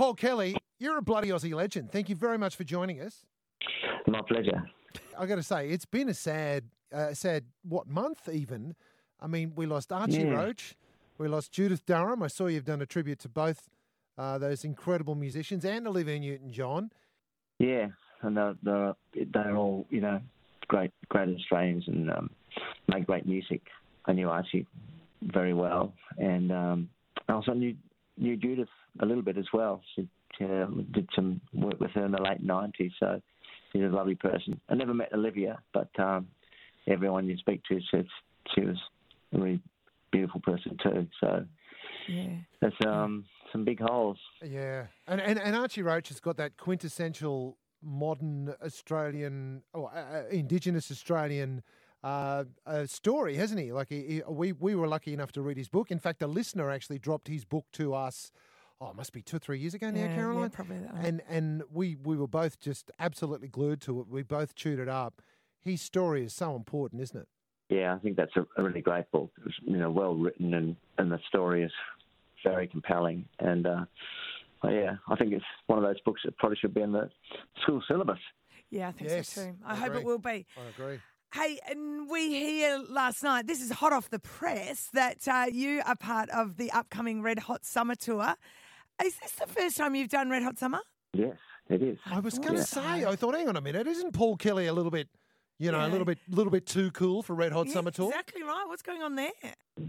Paul Kelly, you're a bloody Aussie legend. Thank you very much for joining us. My pleasure. I've got to say, it's been a sad, uh, sad what month even. I mean, we lost Archie Yeah. Roach, we lost Judith Durham. I saw you've done a tribute to both uh, those incredible musicians and Olivia Newton-John. Yeah, and they're, they're, they're all, you know, great great Australians and um, make great music. I knew Archie very well, and um, I also knew, knew Judith a little bit as well. She, she uh, did some work with her in the late 90s, so she's a lovely person. I never met Olivia, but um, everyone you speak to says she was a really beautiful person too. So Yeah. there's um, some big holes. Yeah, and, and and Archie Roach has got that quintessential modern Australian or uh, uh, Indigenous Australian uh, uh, story, hasn't he? Like he, he- we we were lucky enough to read his book. In fact, a listener actually dropped his book to us. Oh, it must be two or three years ago now, Yeah, yeah, Caroline. probably that. And and we we were both just absolutely glued to it. We both chewed it up. His story is so important, isn't it? Yeah, I think that's a, a really great book. It was, you know, well written and, and the story is very compelling. And uh, yeah, I think it's one of those books that probably should be in the school syllabus. Yeah, I think Yes, so too. I, I hope agree. it will be. I agree. Hey, and we hear last night, this is hot off the press, that uh, you are part of the upcoming Red Hot Summer Tour. Is this the first time you've done Red Hot Summer? Yes, it is. I was going to Yeah. say. I thought, hang on a minute, isn't Paul Kelly a little bit, you know, a little bit, little bit too cool for Red Hot Yeah, Summer Tour? Exactly right. What's going on there?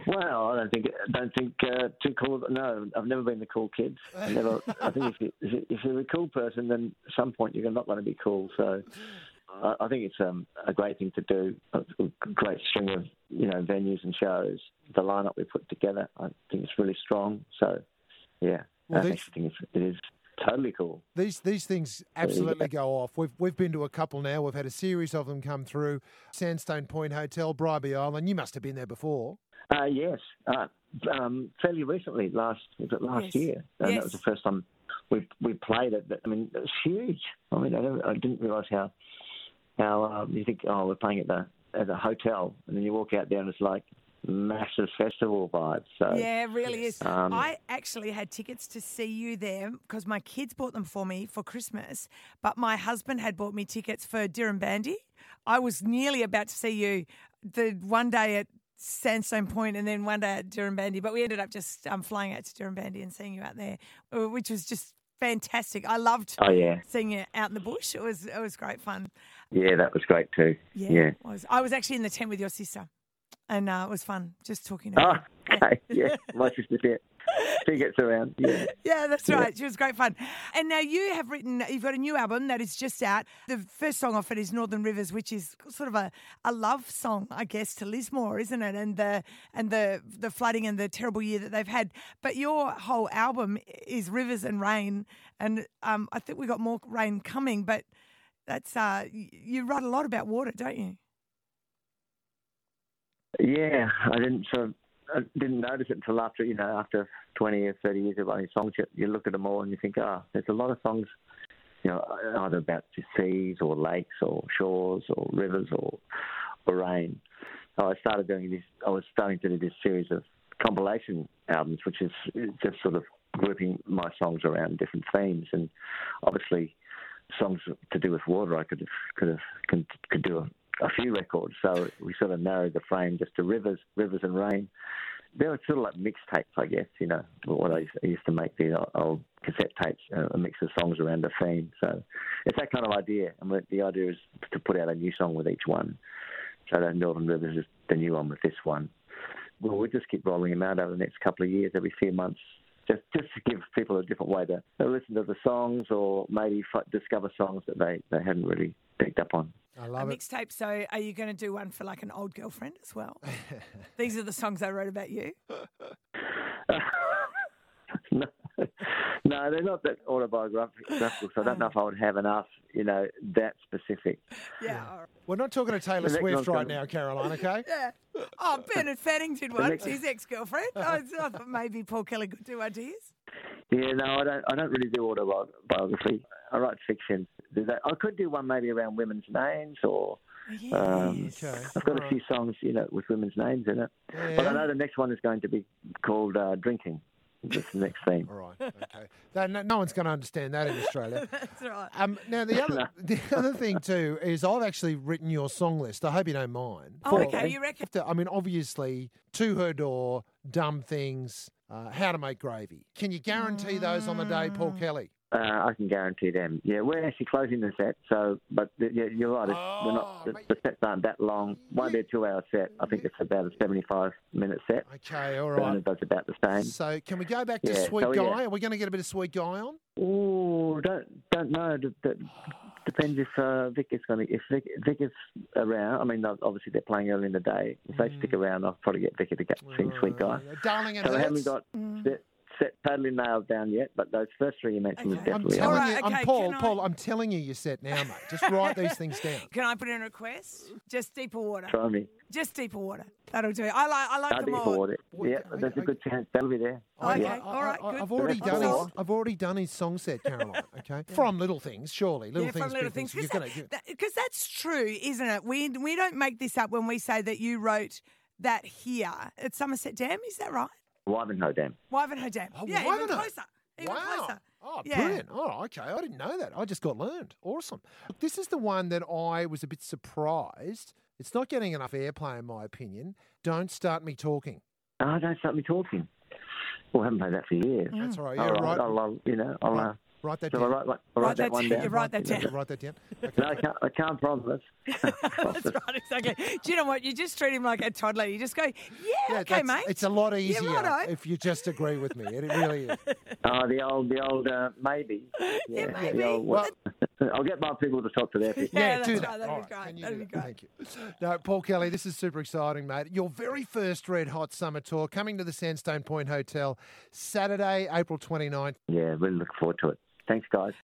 Well, I don't think I don't think uh, too cool. No, I've never been the cool kid. I never. I think if, you, if you- if you're a cool person, then at some point you're not going to be cool. So. I I think it's um, a great thing to do. A great string of you know venues and shows. The lineup we put together, I think it's really strong. So, yeah, Well, I these- think it's, it is totally cool. These these things absolutely go off. We've we've been to a couple now. We've had a series of them come through. Sandstone Point Hotel, Bribie Island. You must have been there before. Uh, yes, uh, um, fairly recently, last was it last Yes. year? And Yes. that was the first time we we played it. But, I mean, it was huge. I mean, I, I didn't realise how how um, you think. Oh, we're playing at the at a hotel, and then you walk out there and it's like massive festival vibes. So Yeah, it really is. Um, I actually had tickets to see you there because my kids bought them for me for Christmas, but my husband had bought me tickets for Dirranbandi. I was nearly about to see you the one day at Sandstone Point and then one day at Bandy. but we ended up just um, flying out to Dirranbandi and seeing you out there, uh, which was just fantastic. I loved oh yeah, seeing it out in the bush. It was it was great fun. yeah, that was great too. Yeah, Yeah. was. I was actually in the tent with your sister, and uh, it was fun just talking to Oh, okay. Yeah, my sister's there. She gets around. Yeah. Yeah, that's Yeah. right. She was great fun. And now you have written, you've got a new album that is just out. The first song off it is Northern Rivers, which is sort of a, a love song, I guess, to Lismore, isn't it? And the and the the flooding and the terrible year that they've had. But your whole album is rivers and rain, and um, I think we got more rain coming. But that's uh, you write a lot about water, don't you? Yeah, I didn't sort of I didn't notice it until after you know after twenty or thirty years of writing songs. You, you look at them all and you think, ah, there's a lot of songs, you know, either about seas or lakes or shores or rivers or or rain. So I started doing this. I was starting to do this series of compilation albums, which is just sort of grouping my songs around different themes, and obviously songs to do with water. I could have could have could, could do a a few records, so we sort of narrowed the frame just to rivers, rivers and rain. They were sort of like mixtapes, I guess. You know, what I used, to make the old cassette tapes, uh, a mix of songs around a theme. So it's that kind of idea, and the- the idea is to put out a new song with each one. So that Northern Rivers is the new one with this one. Well, we'll just keep rolling them out over the next couple of years, every few months, just just to give people a different way to, to listen to the songs, or maybe f- discover songs that they, they hadn't really picked up on. I A love it. mixtape. So, are you going to do one for like an old girlfriend as well? These are the songs I wrote about you. no, no, they're not that autobiographical. So I don't know if I would have enough, you know, that specific. Yeah. all right. We're not talking to Taylor Swift right gonna- now, Caroline. Okay. Yeah. Oh, Bernard Fanning did one. next- His ex-girlfriend. I, I thought maybe Paul Kelly could do one to his. Yeah, no, I don't. I don't really do autobiography. I write fiction. I could do one maybe around women's names, or um, Okay. I've got a few songs, you know, with women's names in it. But I know the next one is going to be called uh, "Drinking." That's the next theme. All right. Okay. That- no, no one's going to understand that in Australia. That's right. Um, now the other the other thing too is I've actually written your song list. I hope you don't mind. Oh, For- okay, you reckon? I mean, obviously, to her door, dumb things, uh, how to make gravy. Can you guarantee those on the day, Mm. Paul Kelly? Uh, I can guarantee them. Yeah, we're actually closing the set, so but the, yeah, you're right. It's, we're not. The, Oh, the sets aren't that long. Won't be a two-hour set. I think it's about a 75-minute set. Okay, all right. Does about the same. So can we go back to Yeah, Sweet so, Guy? yeah. Are we going to get a bit of Sweet Guy on? Oh, don't don't know. D- d- depends if uh, Vic is going to. If Vic, Vic is around, I mean, obviously they're playing early in the day. If they stick around, I'll probably get Vika to get, sing Sweet Guy. Darling and So we haven't got set, set totally nailed down yet, but those first three you mentioned Okay. is I'm definitely telling on. All right, you, I'm okay, Paul. I- Paul, I'm telling you, you're set now, mate. Just write these things down. Can I put in a request? Just deeper water. Try me. Just deeper water. That'll do. I like. I like I'll them be all. forward it. Yeah, I- there's a I- good chance that'll be there. Okay, Yeah. all right, I, good. have already done his. I've already done his song set, Caroline. Okay, from Little Things, surely. Little yeah, things, from little things. Because gonna- that, because that's true, isn't it? We we don't make this up when we say that you wrote that here at Somerset Dam. Is that right? Wivenhoe Dam. Wivenhoe Dam. Oh, yeah, even Wivenhoe. closer. Even wow. closer. Oh, Yeah. brilliant. Oh, okay. I didn't know that. I just got learned. Awesome. This is the one that I was a bit surprised. It's not getting enough airplay, in my opinion. Don't start me talking. Oh, don't start me talking. Well, I haven't played that for years. That's all right. Yeah, All right, right. I'll, I'll, you know, I'll, uh, Write that shall I down. write, I'll write, Write that that one down. down? You write that You know, down. Write that down. No, I can't, I can't promise. That's right, exactly. Do you know what? You just treat him like a toddler. You just go, yeah, Yeah, okay, mate. It's a lot easier righto. if you just agree with me. It really is. Oh, the old, the old, uh, maybe. Yeah, the maybe. old- Well- I'll get my people to talk to their people. Yeah, do that's that. right. That'd All be right, great. That'd do be that? Thank you. No, Paul Kelly, this is super exciting, mate. Your very first Red Hot Summer Tour coming to the Sandstone Point Hotel Saturday, April 29th. Yeah, really look forward to it. Thanks, guys.